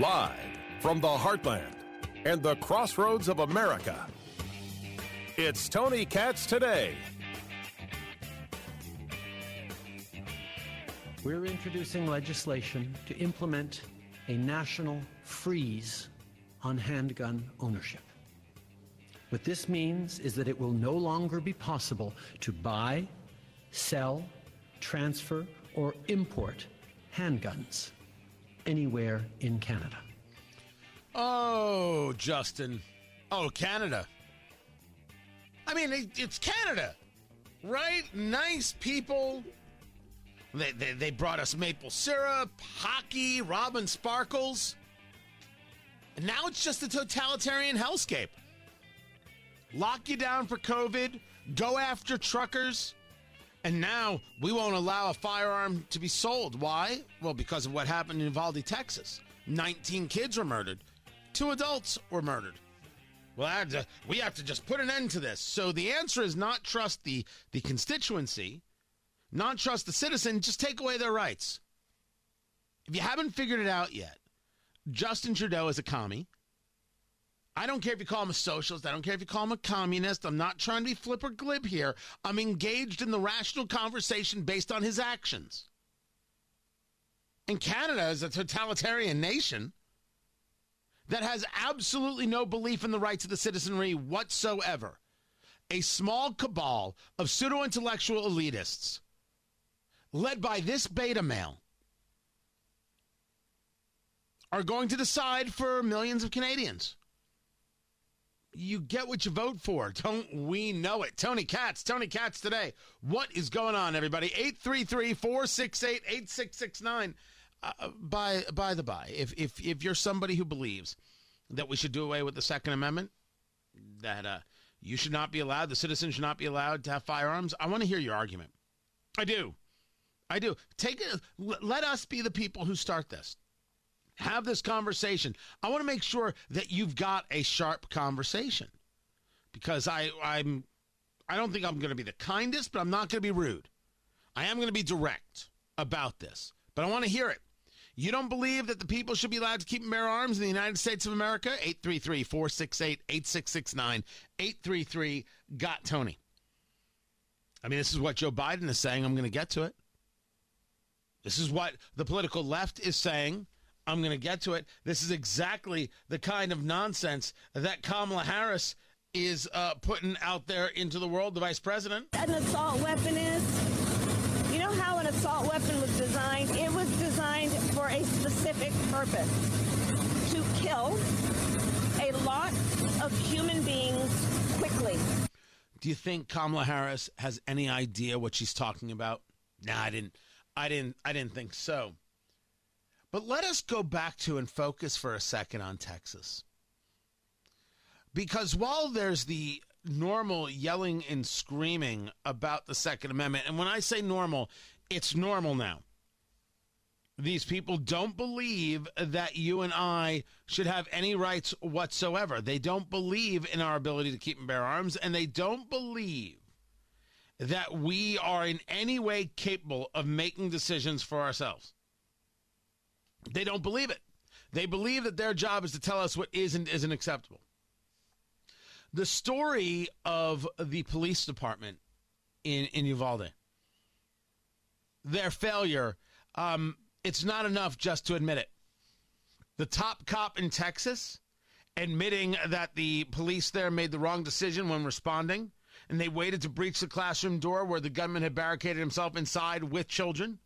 Live from the heartland and the crossroads of America, it's Tony Katz today. We're introducing legislation to implement a national freeze on handgun ownership. What this means is that it will no longer be possible to buy, sell, transfer, or import handguns anywhere in Canada. Oh, Justin. Oh, Canada. I mean, it, it's Canada, right? Nice people. They, they, they brought us maple syrup, hockey, Robin Sparkles. And now it's just a totalitarian hellscape. Lock you down for COVID, go after truckers, and now we won't allow a firearm to be sold. Why? Well, because of what happened in Uvalde, Texas. 19 kids were murdered, two adults were murdered. Well, to, we have to just put an end to this. So the answer is not trust the, the constituency, not trust the citizen, just take away their rights. If you haven't figured it out yet, Justin Trudeau is a commie. I don't care if you call him a socialist. I don't care if you call him a communist. I'm not trying to be flip or glib here. I'm engaged in the rational conversation based on his actions. And Canada is a totalitarian nation that has absolutely no belief in the rights of the citizenry whatsoever. A small cabal of pseudo intellectual elitists led by this beta male are going to decide for millions of Canadians. You get what you vote for. Don't we know it? Tony Katz, Tony Katz today. What is going on, everybody? 833 468 8669. Uh, by by the by, if, if if you're somebody who believes that we should do away with the Second Amendment, that uh, you should not be allowed, the citizens should not be allowed to have firearms, I want to hear your argument. I do. I do. Take it. Let us be the people who start this have this conversation. I want to make sure that you've got a sharp conversation because I I'm I don't think I'm going to be the kindest, but I'm not going to be rude. I am going to be direct about this, but I want to hear it. You don't believe that the people should be allowed to keep and bear arms in the United States of America? 833 468 8669. 833 Got Tony. I mean, this is what Joe Biden is saying. I'm going to get to it. This is what the political left is saying. I'm going to get to it. This is exactly the kind of nonsense that Kamala Harris is uh, putting out there into the world, the vice president. An assault weapon is, you know how an assault weapon was designed? It was designed for a specific purpose to kill a lot of human beings quickly. Do you think Kamala Harris has any idea what she's talking about? Nah, I didn't. I didn't. I didn't think so. But let us go back to and focus for a second on Texas. Because while there's the normal yelling and screaming about the Second Amendment, and when I say normal, it's normal now. These people don't believe that you and I should have any rights whatsoever. They don't believe in our ability to keep and bear arms, and they don't believe that we are in any way capable of making decisions for ourselves. They don't believe it. They believe that their job is to tell us what is and isn't acceptable. The story of the police department in, in Uvalde, their failure, um, it's not enough just to admit it. The top cop in Texas admitting that the police there made the wrong decision when responding, and they waited to breach the classroom door where the gunman had barricaded himself inside with children.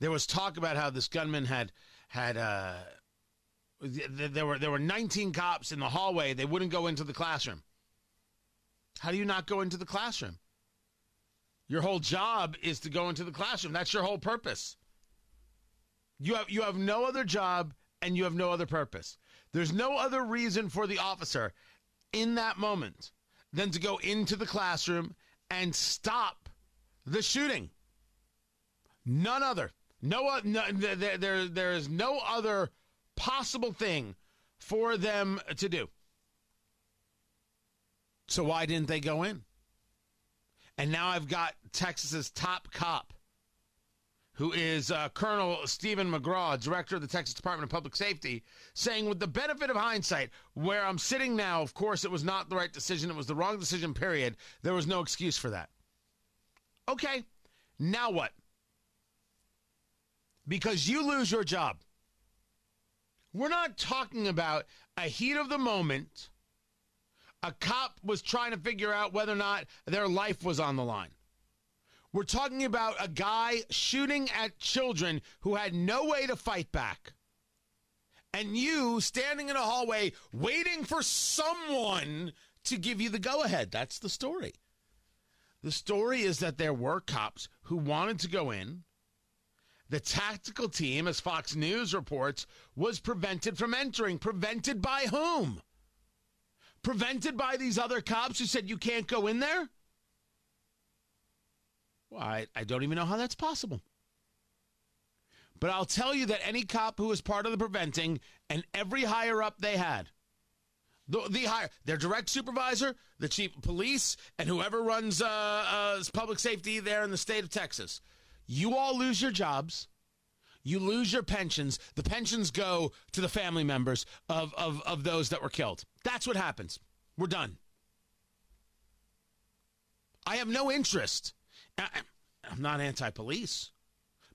There was talk about how this gunman had had uh, there were there were 19 cops in the hallway. They wouldn't go into the classroom. How do you not go into the classroom? Your whole job is to go into the classroom. That's your whole purpose. You have you have no other job and you have no other purpose. There's no other reason for the officer in that moment than to go into the classroom and stop the shooting. None other. No, no there, there, there is no other possible thing for them to do. So why didn't they go in? And now I've got Texas's top cop who is uh, Colonel Steven McCraw, director of the Texas Department of Public Safety, saying, with the benefit of hindsight, where I'm sitting now, of course, it was not the right decision. It was the wrong decision, period. There was no excuse for that. Okay, now what? Because you lose your job. We're not talking about a heat of the moment. A cop was trying to figure out whether or not their life was on the line. We're talking about a guy shooting at children who had no way to fight back. And you standing in a hallway waiting for someone to give you the go ahead. That's the story. The story is that there were cops who wanted to go in. The tactical team, as Fox News reports, was prevented from entering. Prevented by whom? Prevented by these other cops who said you can't go in there? Well, I, I don't even know how that's possible. But I'll tell you that any cop who was part of the preventing and every higher up they had, the, the higher, their direct supervisor, the chief of police, and whoever runs uh, uh, public safety there in the state of Texas, you all lose your jobs. You lose your pensions. The pensions go to the family members of, of, of those that were killed. That's what happens. We're done. I have no interest I'm not anti police,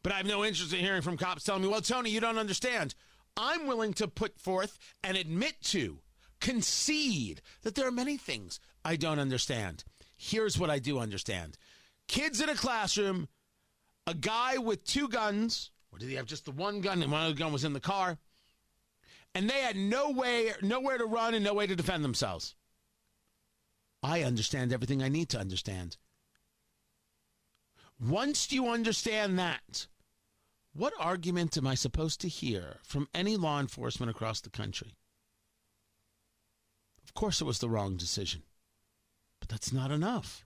but I have no interest in hearing from cops telling me, well, Tony, you don't understand. I'm willing to put forth and admit to, concede that there are many things I don't understand. Here's what I do understand kids in a classroom, a guy with two guns, or did he have just the one gun and one of the gun was in the car? And they had no way, nowhere to run and no way to defend themselves. I understand everything I need to understand. Once you understand that, what argument am I supposed to hear from any law enforcement across the country? Of course, it was the wrong decision, but that's not enough.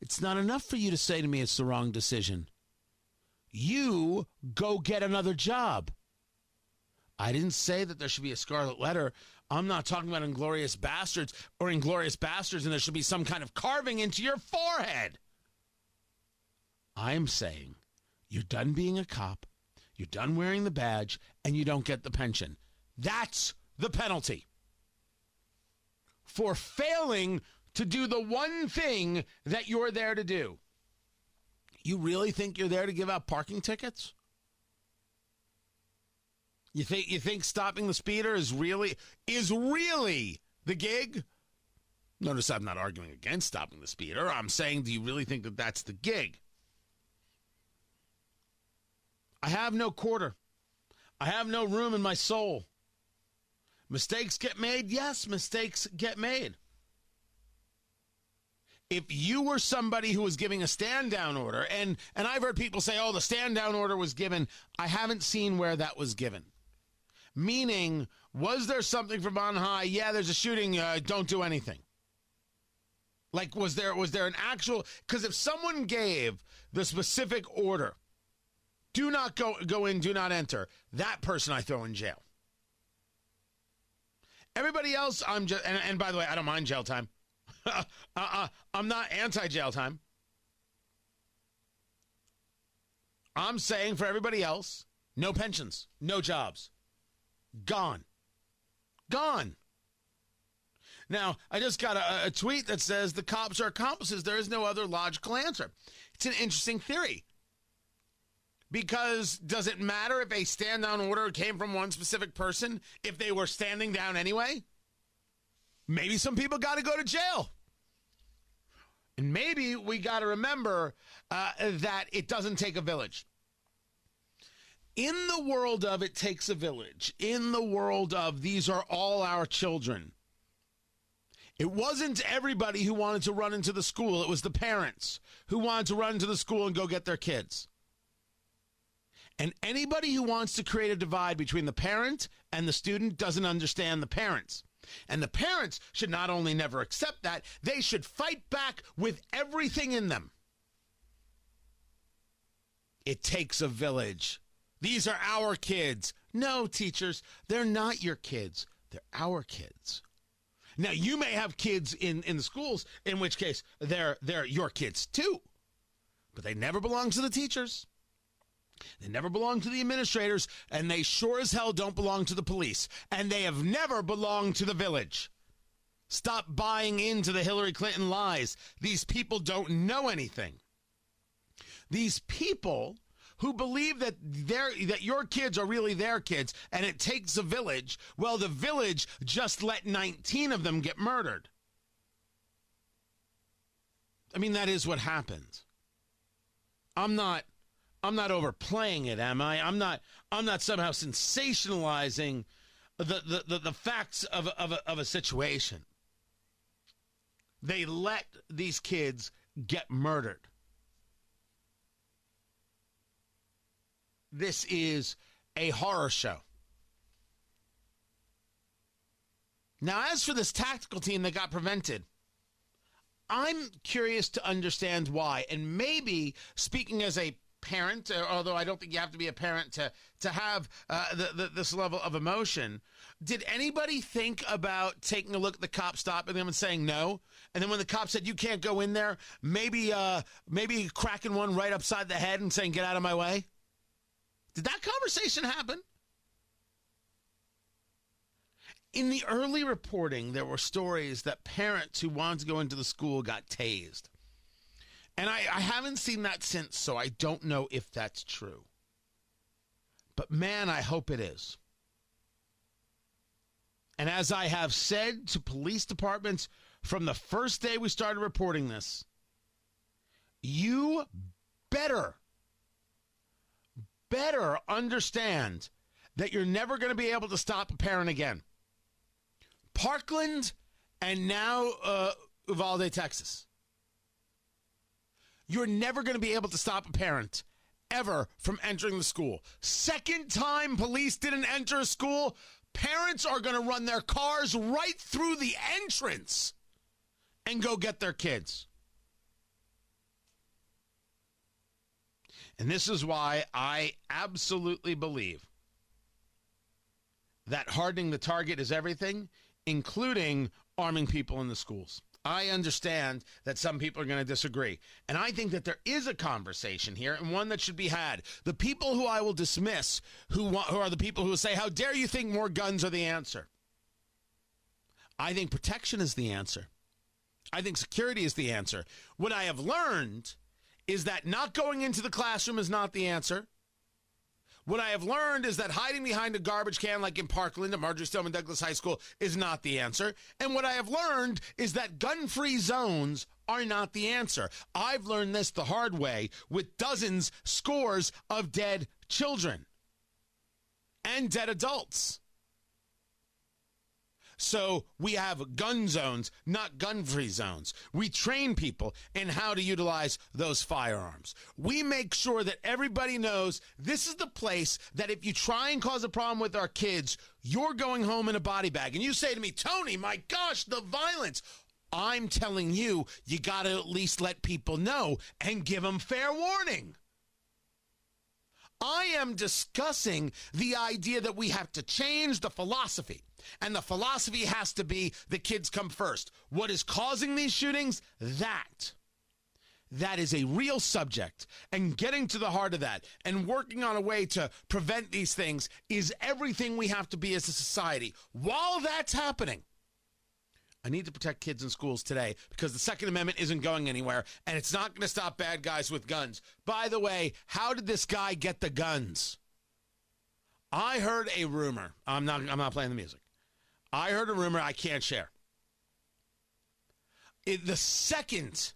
It's not enough for you to say to me it's the wrong decision. You go get another job. I didn't say that there should be a scarlet letter. I'm not talking about inglorious bastards or inglorious bastards and there should be some kind of carving into your forehead. I'm saying you're done being a cop, you're done wearing the badge, and you don't get the pension. That's the penalty for failing to do the one thing that you're there to do. You really think you're there to give out parking tickets? You think you think stopping the speeder is really is really the gig? Notice I'm not arguing against stopping the speeder. I'm saying, do you really think that that's the gig? I have no quarter. I have no room in my soul. Mistakes get made? Yes, mistakes get made. If you were somebody who was giving a stand down order, and, and I've heard people say, oh, the stand down order was given, I haven't seen where that was given. Meaning, was there something from on high? Yeah, there's a shooting, uh, don't do anything. Like, was there was there an actual? Because if someone gave the specific order, do not go go in, do not enter. That person I throw in jail. Everybody else, I'm just and, and by the way, I don't mind jail time. uh, uh, I'm not anti jail time. I'm saying for everybody else, no pensions, no jobs, gone, gone. Now, I just got a, a, tweet that says the cops are accomplices. There is no other logical answer. It's an interesting theory. Because does it matter if a stand down order came from one specific person if they were standing down anyway? Maybe some people got to go to jail. And maybe we got to remember uh, that it doesn't take a village. In the world of it takes a village, in the world of these are all our children, it wasn't everybody who wanted to run into the school, it was the parents who wanted to run into the school and go get their kids. And anybody who wants to create a divide between the parent and the student doesn't understand the parents. And the parents should not only never accept that, they should fight back with everything in them. It takes a village. These are our kids. No, teachers, they're not your kids. They're our kids. Now, you may have kids in, in the schools, in which case they're, they're your kids too, but they never belong to the teachers. They never belong to the administrators, and they sure as hell don't belong to the police. And they have never belonged to the village. Stop buying into the Hillary Clinton lies. These people don't know anything. These people who believe that their that your kids are really their kids and it takes a village, well the village just let 19 of them get murdered. I mean that is what happens. I'm not I'm not overplaying it, am I? I'm not I'm not somehow sensationalizing the the, the, the facts of, of, a, of a situation. They let these kids get murdered. This is a horror show. Now, as for this tactical team that got prevented, I'm curious to understand why. And maybe speaking as a parent, uh, although I don't think you have to be a parent to to have uh, the, the, this level of emotion. Did anybody think about taking a look at the cop stopping them and saying no? And then when the cop said you can't go in there, maybe uh, maybe cracking one right upside the head and saying get out of my way. Did that conversation happen? In the early reporting, there were stories that parents who wanted to go into the school got tased. And I, I haven't seen that since, so I don't know if that's true. But man, I hope it is. And as I have said to police departments from the first day we started reporting this, you better, better understand that you're never going to be able to stop a parent again. Parkland and now uh, Uvalde, Texas. You're never going to be able to stop a parent ever from entering the school. Second time police didn't enter a school, parents are going to run their cars right through the entrance and go get their kids. And this is why I absolutely believe that hardening the target is everything, including arming people in the schools. I understand that some people are going to disagree. And I think that there is a conversation here and one that should be had. The people who I will dismiss, who, want, who are the people who say, How dare you think more guns are the answer? I think protection is the answer. I think security is the answer. What I have learned is that not going into the classroom is not the answer. What I have learned is that hiding behind a garbage can, like in Parkland at Marjory Stoneman Douglas High School, is not the answer. And what I have learned is that gun free zones are not the answer. I've learned this the hard way with dozens, scores of dead children and dead adults. So we have gun zones, not gun free zones. We train people in how to utilize those firearms. We make sure that everybody knows this is the place that if you try and cause a problem with our kids, you're going home in a body bag. And you say to me, Tony, my gosh, the violence. I'm telling you, you got to at least let people know and give them fair warning. I am discussing the idea that we have to change the philosophy. And the philosophy has to be the kids come first. What is causing these shootings? That. That is a real subject. And getting to the heart of that and working on a way to prevent these things is everything we have to be as a society. While that's happening, I need to protect kids in schools today because the Second Amendment isn't going anywhere and it's not going to stop bad guys with guns. By the way, how did this guy get the guns? I heard a rumor. I'm not I'm not playing the music. I heard a rumor I can't share. It, the second,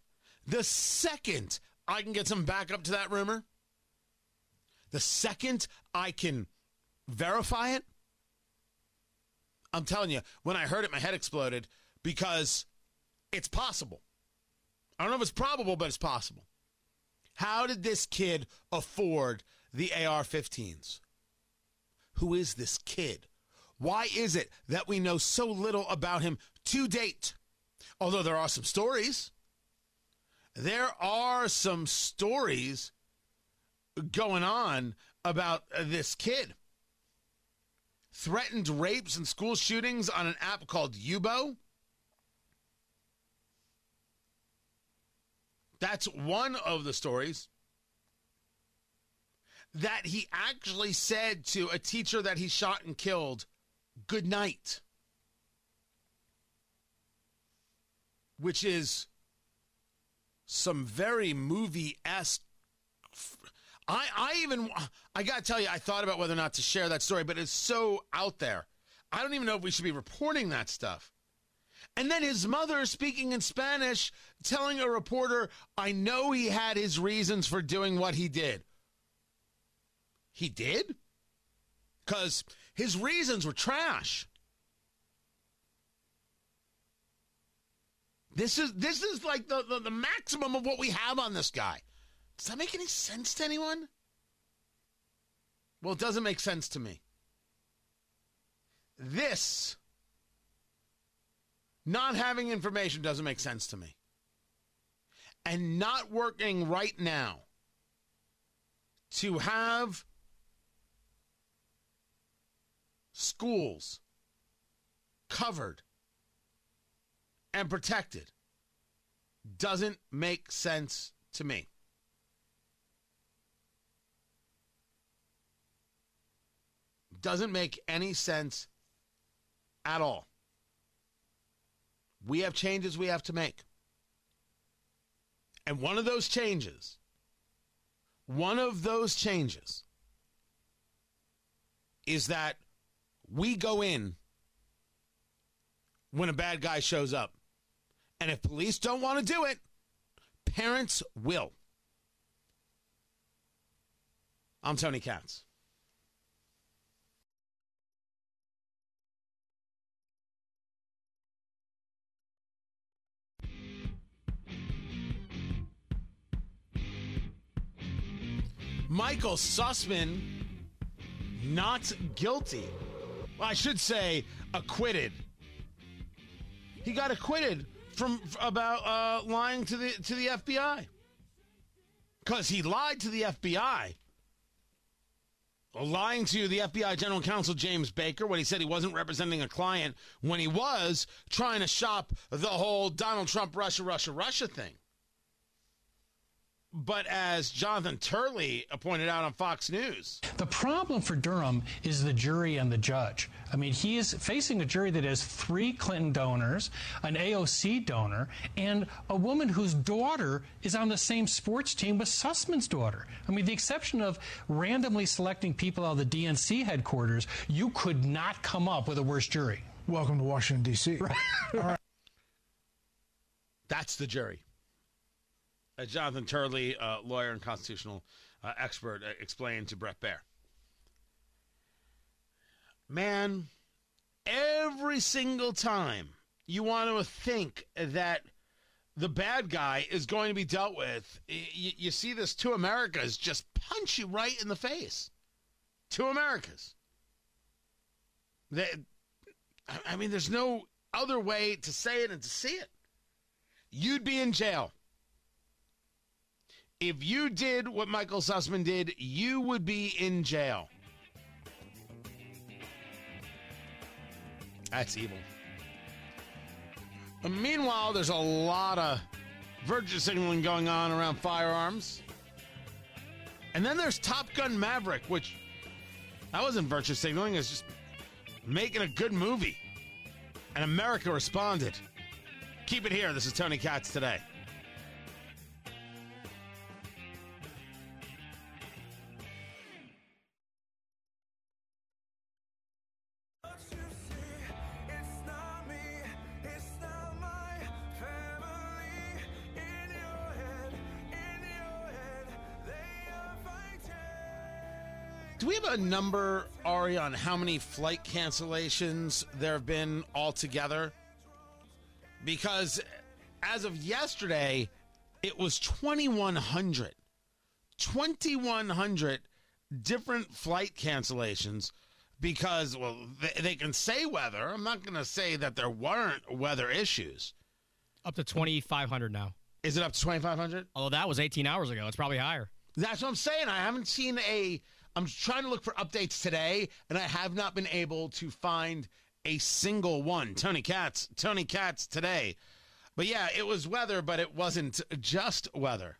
the second I can get some backup to that rumor, the second I can verify it, I'm telling you, when I heard it, my head exploded because it's possible. I don't know if it's probable, but it's possible. How did this kid afford the AR 15s? Who is this kid? Why is it that we know so little about him to date? Although there are some stories. There are some stories going on about this kid. Threatened rapes and school shootings on an app called Yubo. That's one of the stories. that he actually said to a teacher that he shot and killed, good night. Which is some very movie esque. I, I even, I got to tell you, I thought about whether or not to share that story, but it's so out there. I don't even know if we should be reporting that stuff. And then his mother speaking in Spanish, telling a reporter, I know he had his reasons for doing what he did. He did? Because his reasons were trash. This is this is like the, the, the maximum of what we have on this guy. Does that make any sense to anyone? Well, it doesn't make sense to me. This not having information doesn't make sense to me. And not working right now to have schools covered and protected doesn't make sense to me. Doesn't make any sense at all. We have changes we have to make. And one of those changes, one of those changes is that we go in when a bad guy shows up. And if police don't want to do it, parents will. I'm Tony Katz. Michael Sussman not guilty. I should say acquitted. He got acquitted from about uh, lying to the to the FBI because he lied to the FBI. lying to the FBI General Counsel James Baker when he said he wasn't representing a client when he was trying to shop the whole Donald Trump Russia Russia Russia thing. But as Jonathan Turley pointed out on Fox News, the problem for Durham is the jury and the judge. I mean, he is facing a jury that has three Clinton donors, an AOC donor, and a woman whose daughter is on the same sports team with Sussman's daughter. I mean, the exception of randomly selecting people out of the DNC headquarters, you could not come up with a worse jury. Welcome to Washington, D.C. Right. All right. That's the jury. Uh, Jonathan Turley, uh, lawyer and constitutional uh, expert, uh, explained to Bret Baier. Man, every single time you want to think that the bad guy is going to be dealt with, you, you see this two Americas just punch you right in the face. Two Americas. They, I mean, there's no other way to say it and to see it. You'd be in jail if you did what Michael Sussman did, you would be in jail. That's evil. Meanwhile, there's a lot of virtue signaling going on around firearms. And then there's Top Gun Maverick, which that wasn't virtue signaling, it's just making a good movie. And America responded. Keep it here. This is Tony Katz today. Do we have a number, Ari, on how many flight cancellations there have been altogether? Because as of yesterday, it was 2,100. 2,100 different flight cancellations because, well, they, they can say weather. I'm not going to say that there weren't weather issues. Up to 2,500 now. Is it up to 2,500? Although that was 18 hours ago. It's probably higher. That's what I'm saying. I haven't seen a I'm trying to look for updates today, and I have not been able to find a single one. Tony Katz, Tony Katz today. But yeah, it was weather, but it wasn't just weather.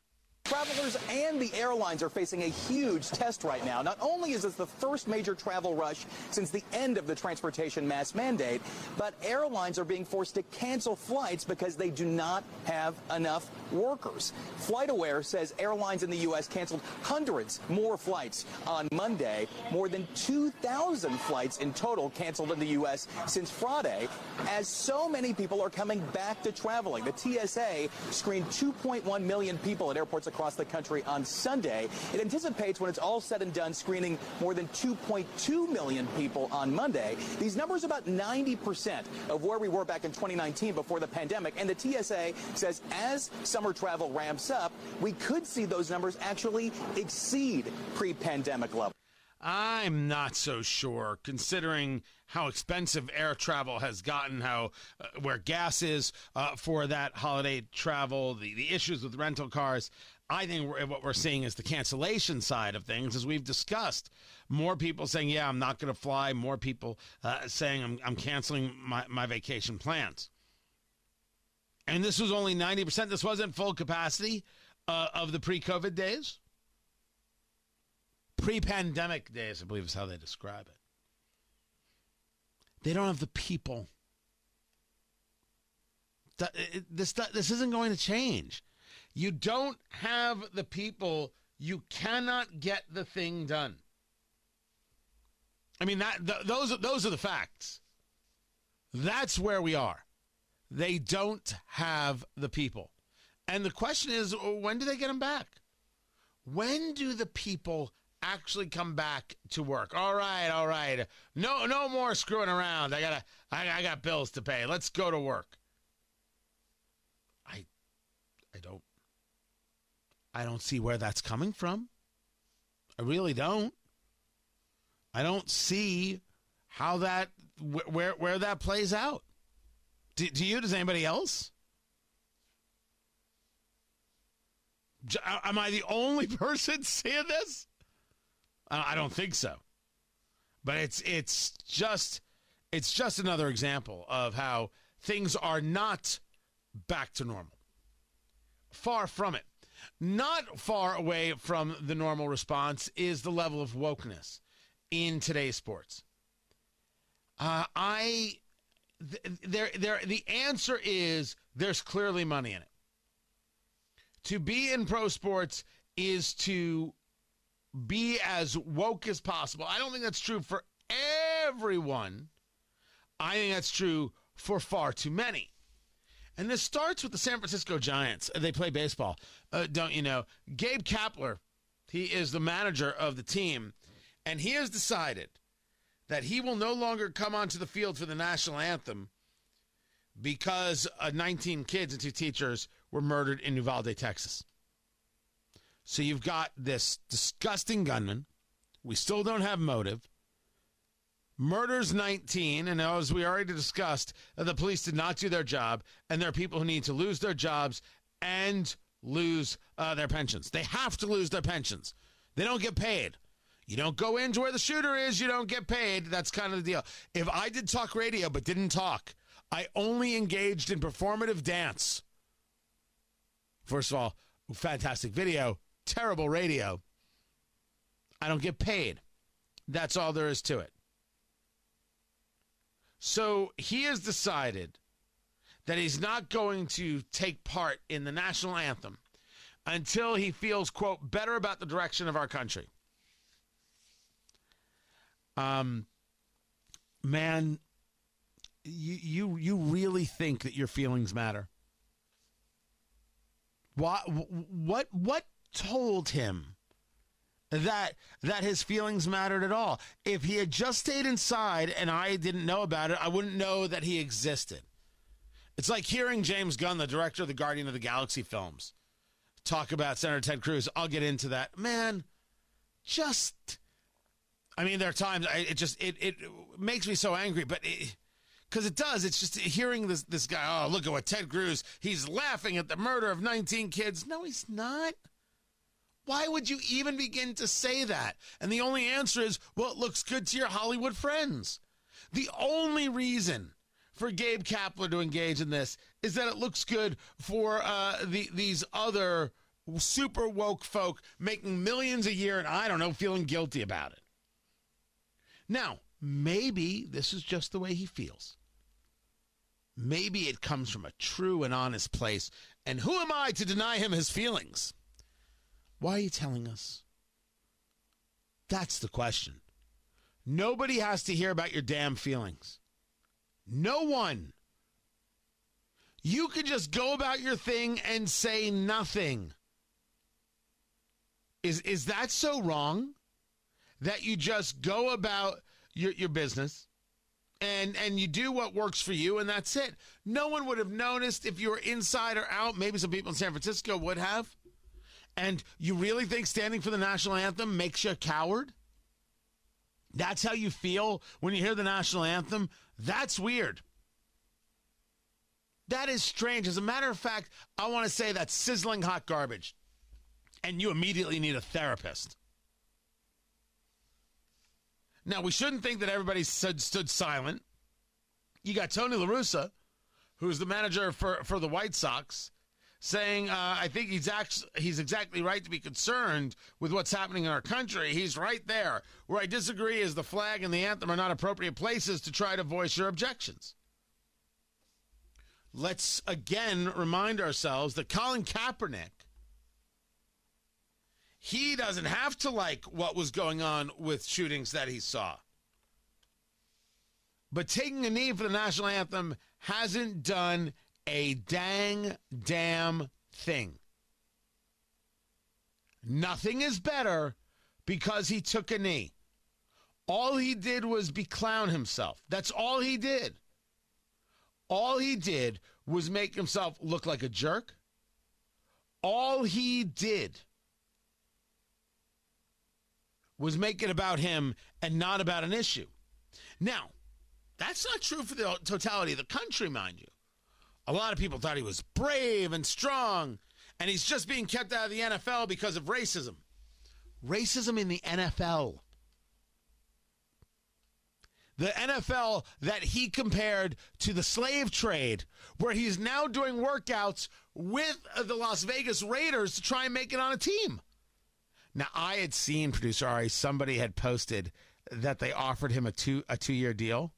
Travelers and the airlines are facing a huge test right now. Not only is this the first major travel rush since the end of the transportation mass mandate, but airlines are being forced to cancel flights because they do not have enough workers. FlightAware says airlines in the U.S. canceled hundreds more flights on Monday. More than 2,000 flights in total canceled in the U.S. since Friday, as so many people are coming back to traveling. The TSA screened 2.1 million people at airports across the country on Sunday. It anticipates when it's all said and done screening more than 2.2 million people on Monday. These numbers are about 90% of where we were back in 2019 before the pandemic. And the TSA says as summer travel ramps up, we could see those numbers actually exceed pre-pandemic levels. I'm not so sure, considering how expensive air travel has gotten, how uh, where gas is uh, for that holiday travel, the, the issues with rental cars. I think what we're seeing is the cancellation side of things, as we've discussed. More people saying, "Yeah, I'm not going to fly." More people uh, saying, "I'm, I'm canceling my, my vacation plans." And this was only ninety percent. This wasn't full capacity uh, of the pre-COVID days pre-pandemic days, I believe is how they describe it. They don't have the people. This this isn't going to change. You don't have the people. You cannot get the thing done. I mean that th- those those are the facts. That's where we are. They don't have the people. And the question is uh, when do they get them back? When do the people actually come back to work. All right, all right. No, no more screwing around. I gotta, I, I got bills to pay. Let's go to work. I, I don't, I don't see where that's coming from. I really don't. I don't see how that, where, where that plays out. Do, do you? Does anybody else? Am I the only person seeing this? I don't think so. But it's it's just it's just another example of how things are not back to normal. Far from it. Not far away from the normal response is the level of wokeness in today's sports. Uh, I th- there there the answer is there's clearly money in it. To be in pro sports is to be as woke as possible. I don't think that's true for everyone. I think that's true for far too many. And this starts with the San Francisco Giants. They play baseball, uh, don't you know? Gabe Kapler, he is the manager of the team, and he has decided that he will no longer come onto the field for the national anthem because uh, 19 kids and two teachers were murdered in Uvalde, Texas. So you've got this disgusting gunman. We still don't have motive. Murders 19, and as we already discussed, uh, the police did not do their job, and there are people who need to lose their jobs and lose uh, their pensions. They have to lose their pensions. They don't get paid. You don't go into where the shooter is, you don't get paid. That's kind of the deal. If I did talk radio but didn't talk, I only engaged in performative dance. First of all, fantastic video terrible radio. I don't get paid. That's all there is to it. So he has decided that he's not going to take part in the national anthem until he feels, quote, better about the direction of our country. Um, man, you you you really think that your feelings matter? What what what told him that that his feelings mattered at all. If he had just stayed inside and I didn't know about it, I wouldn't know that he existed. It's like hearing James Gunn, the director of the Guardian of the Galaxy films, talk about Senator Ted Cruz. I'll get into that. Man, just I mean, there are times I, it just it it makes me so angry, but because it, it, does. It's just hearing this this guy. Oh, look at what Ted Cruz. He's laughing at the murder of 19 kids. No, he's not. Why would you even begin to say that? And the only answer is, well, it looks good to your Hollywood friends. The only reason for Gabe Kapler to engage in this is that it looks good for uh, the, these other super woke folk making millions a year and I don't know, feeling guilty about it. Now, maybe this is just the way he feels. Maybe it comes from a true and honest place. And who am I to deny him his feelings? Why are you telling us? That's the question. Nobody has to hear about your damn feelings. No one. You can just go about your thing and say nothing. Is is that so wrong? That you just go about your, your business and and you do what works for you and that's it. No one would have noticed if you were inside or out. Maybe some people in San Francisco would have. And you really think standing for the national anthem makes you a coward? That's how you feel when you hear the national anthem? That's weird. That is strange. As a matter of fact, I want to say that's sizzling hot garbage. And you immediately need a therapist. Now, we shouldn't think that everybody stood, stood silent. You got Tony La Russa, who's the manager for, for the White Sox, saying, uh, I think he's, act- he's exactly right to be concerned with what's happening in our country. He's right there. Where I disagree is the flag and the anthem are not appropriate places to try to voice your objections. Let's again remind ourselves that Colin Kaepernick he doesn't have to like what was going on with shootings that he saw. But taking a knee for the national anthem hasn't done a dang damn thing. Nothing is better because he took a knee. All he did was beclown himself. That's all he did. All he did was make himself look like a jerk. All he did was make it about him and not about an issue. Now, that's not true for the totality of the country, mind you. A lot of people thought he was brave and strong, and he's just being kept out of the NFL because of racism. Racism in the NFL. The NFL that he compared to the slave trade, where he's now doing workouts with uh, the Las Vegas Raiders to try and make it on a team. Now, I had seen producer Ari, somebody had posted that they offered him a two a two year deal,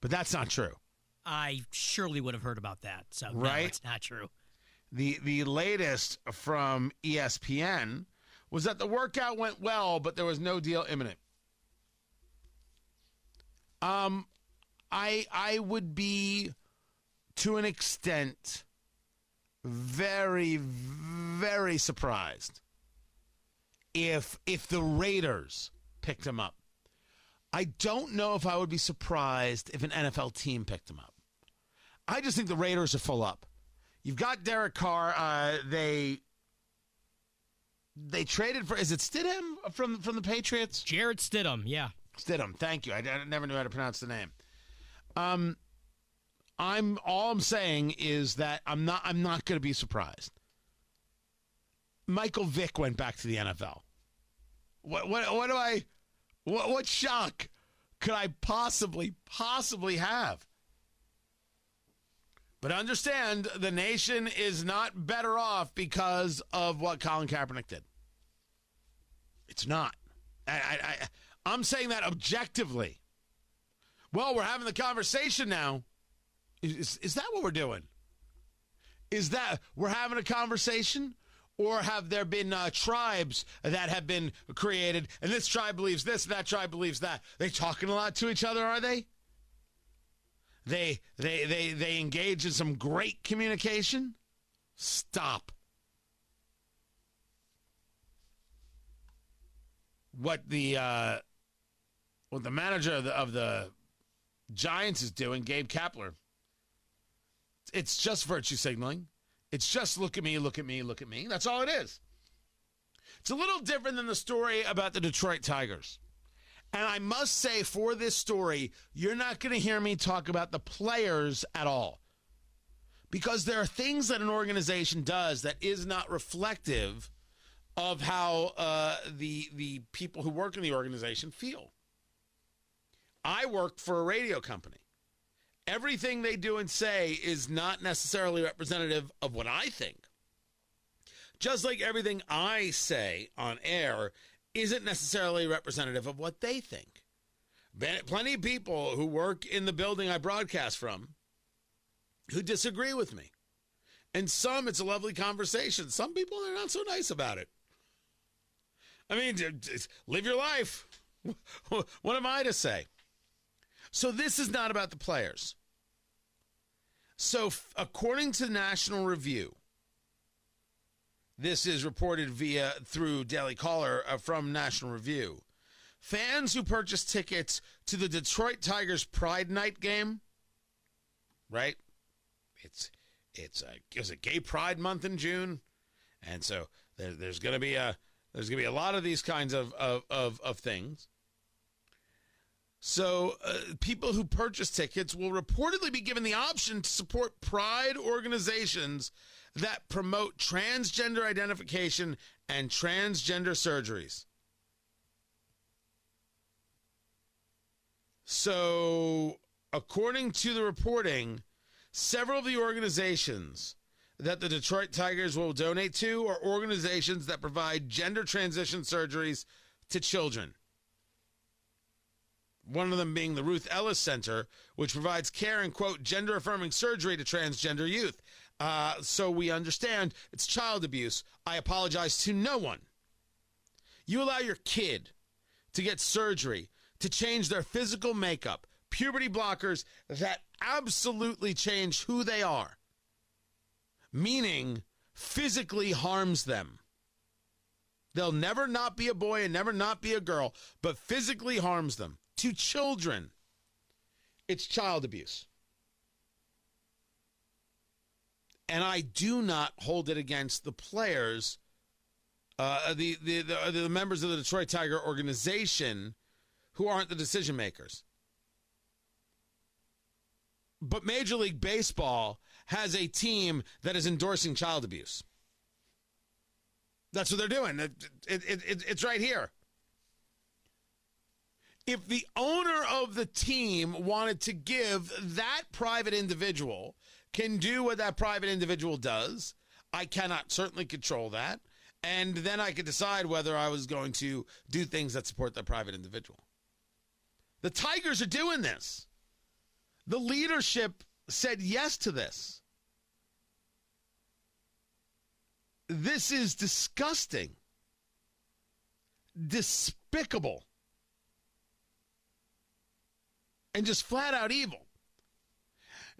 but that's not true. I surely would have heard about that. So right, no, it's not true. The the latest from ESPN was that the workout went well, but there was no deal imminent. Um, I I would be to an extent very very surprised if if the Raiders picked him up. I don't know if I would be surprised if an NFL team picked him up. I just think the Raiders are full up. You've got Derek Carr. Uh, they they traded for is it Stidham from from the Patriots? Jarrett Stidham, yeah. Stidham. Thank you. I, I never knew how to pronounce the name. Um, I'm all I'm saying is that I'm not I'm not going to be surprised. Michael Vick went back to the NFL. What what what do I what what shock could I possibly possibly have? But understand the nation is not better off because of what Colin Kaepernick did. It's not. I, I, I'm saying that objectively. Well, we're having the conversation now. Is, is that what we're doing? Is that we're having a conversation? Or have there been uh, tribes that have been created, and this tribe believes this, and that tribe believes that? They talking a lot to each other, are they? They they they they engage in some great communication. Stop. What the uh, what the manager of the, of the Giants is doing, Gabe Kapler. It's just virtue signaling. It's just look at me, look at me, look at me. That's all it is. It's a little different than the story about the Detroit Tigers. And I must say, for this story, you're not going to hear me talk about the players at all. Because there are things that an organization does that is not reflective of how uh, the, the people who work in the organization feel. I work for a radio company everything they do and say is not necessarily representative of what I think. Just like everything I say on air isn't necessarily representative of what they think. Plenty of people who work in the building I broadcast from who disagree with me. And some, it's a lovely conversation. Some people are not so nice about it. I mean, live your life. What am I to say? So, this is not about the players. So, according to National Review, this is reported via through Daily Caller uh, from National Review. Fans who purchased tickets to the Detroit Tigers Pride Night game, right? It's it's a it was a Gay Pride Month in June, and so there, there's going to be a there's going to be a lot of these kinds of of of, of things. So, uh, people who purchase tickets will reportedly be given the option to support pride organizations that promote transgender identification and transgender surgeries. So, according to the reporting, several of the organizations that the Detroit Tigers will donate to are organizations that provide gender transition surgeries to children. One of them being the Ruth Ellis Center, which provides care and, quote, gender affirming surgery to transgender youth. Uh, so we understand it's child abuse. I apologize to no one. You allow your kid to get surgery to change their physical makeup, puberty blockers that absolutely change who they are, meaning physically harms them. They'll never not be a boy and never not be a girl, but physically harms them to children. It's child abuse. And I do not hold it against the players, uh, the, the, the, the members of the Detroit Tiger organization who aren't the decision makers. But Major League Baseball has a team that is endorsing child abuse. That's what they're doing. It, it, it, it's right here if the owner of the team wanted to give that private individual can do what that private individual does. I cannot certainly control that. And then i could decide whether i was going to do things that support that private individual. The tigers are doing this. The leadership said yes to this. This is disgusting. Despicable. And just flat out evil.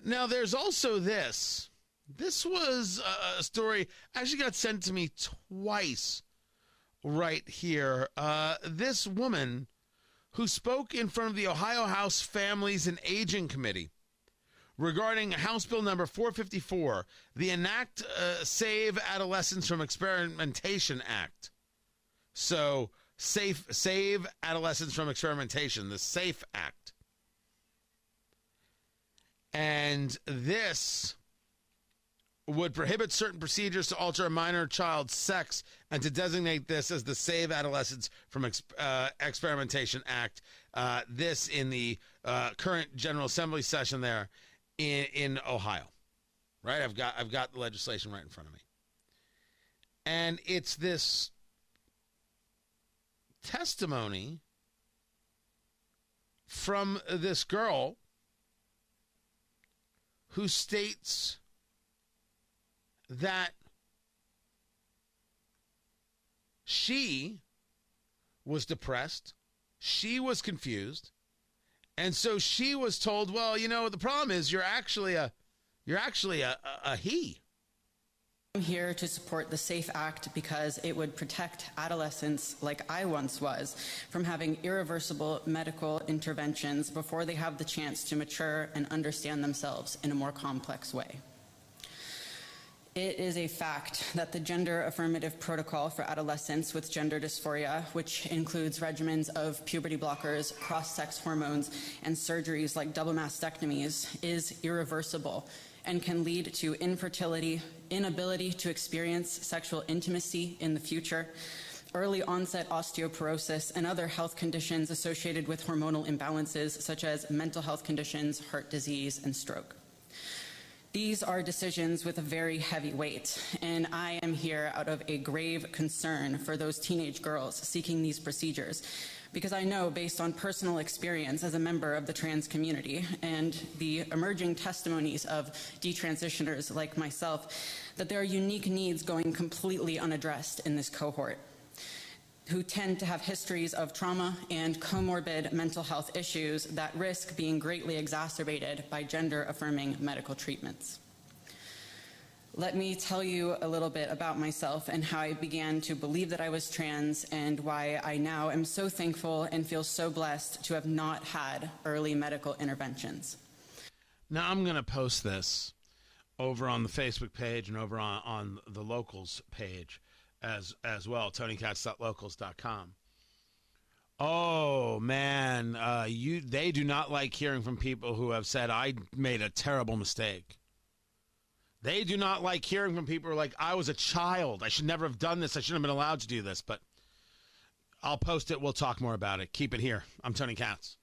Now, there's also this. This was a story actually got sent to me twice right here. Uh, this woman who spoke in front of the Ohio House Families and Aging Committee regarding House Bill number 454, the Enact uh, Save Adolescents from Experimentation Act. So, safe save adolescents from experimentation, the SAFE Act. And this would prohibit certain procedures to alter a minor child's sex and to designate this as the Save Adolescents from uh, Experimentation Act. Uh, this in the uh, current General Assembly session there in, in Ohio. Right? I've got I've got the legislation right in front of me. And it's this testimony from this girl who states that she was depressed, she was confused, and so she was told, "Well, you know, the problem is you're actually a you're actually a, a, a he." I'm here to support the SAFE Act because it would protect adolescents, like I once was, from having irreversible medical interventions before they have the chance to mature and understand themselves in a more complex way. It is a fact that the gender affirmative protocol for adolescents with gender dysphoria, which includes regimens of puberty blockers, cross sex hormones, and surgeries like double mastectomies, is irreversible and can lead to infertility, inability to experience sexual intimacy in the future, early onset osteoporosis, and other health conditions associated with hormonal imbalances, such as mental health conditions, heart disease, and stroke. These are decisions with a very heavy weight, and I am here out of a grave concern for those teenage girls seeking these procedures because I know, based on personal experience as a member of the trans community and the emerging testimonies of detransitioners like myself, that there are unique needs going completely unaddressed in this cohort who tend to have histories of trauma and comorbid mental health issues that risk being greatly exacerbated by gender affirming medical treatments. Let me tell you a little bit about myself and how I began to believe that I was trans and why I now am so thankful and feel so blessed to have not had early medical interventions. Now, I'm going to post this over on the Facebook page and over on, on the locals page as as well, tonykatz.locals.com. Oh man, uh, you they do not like hearing from people who have said I made a terrible mistake. They do not like hearing from people who are like I was a child. I should never have done this. I shouldn't have been allowed to do this. But I'll post it. We'll talk more about it. Keep it here. I'm Tony Katz.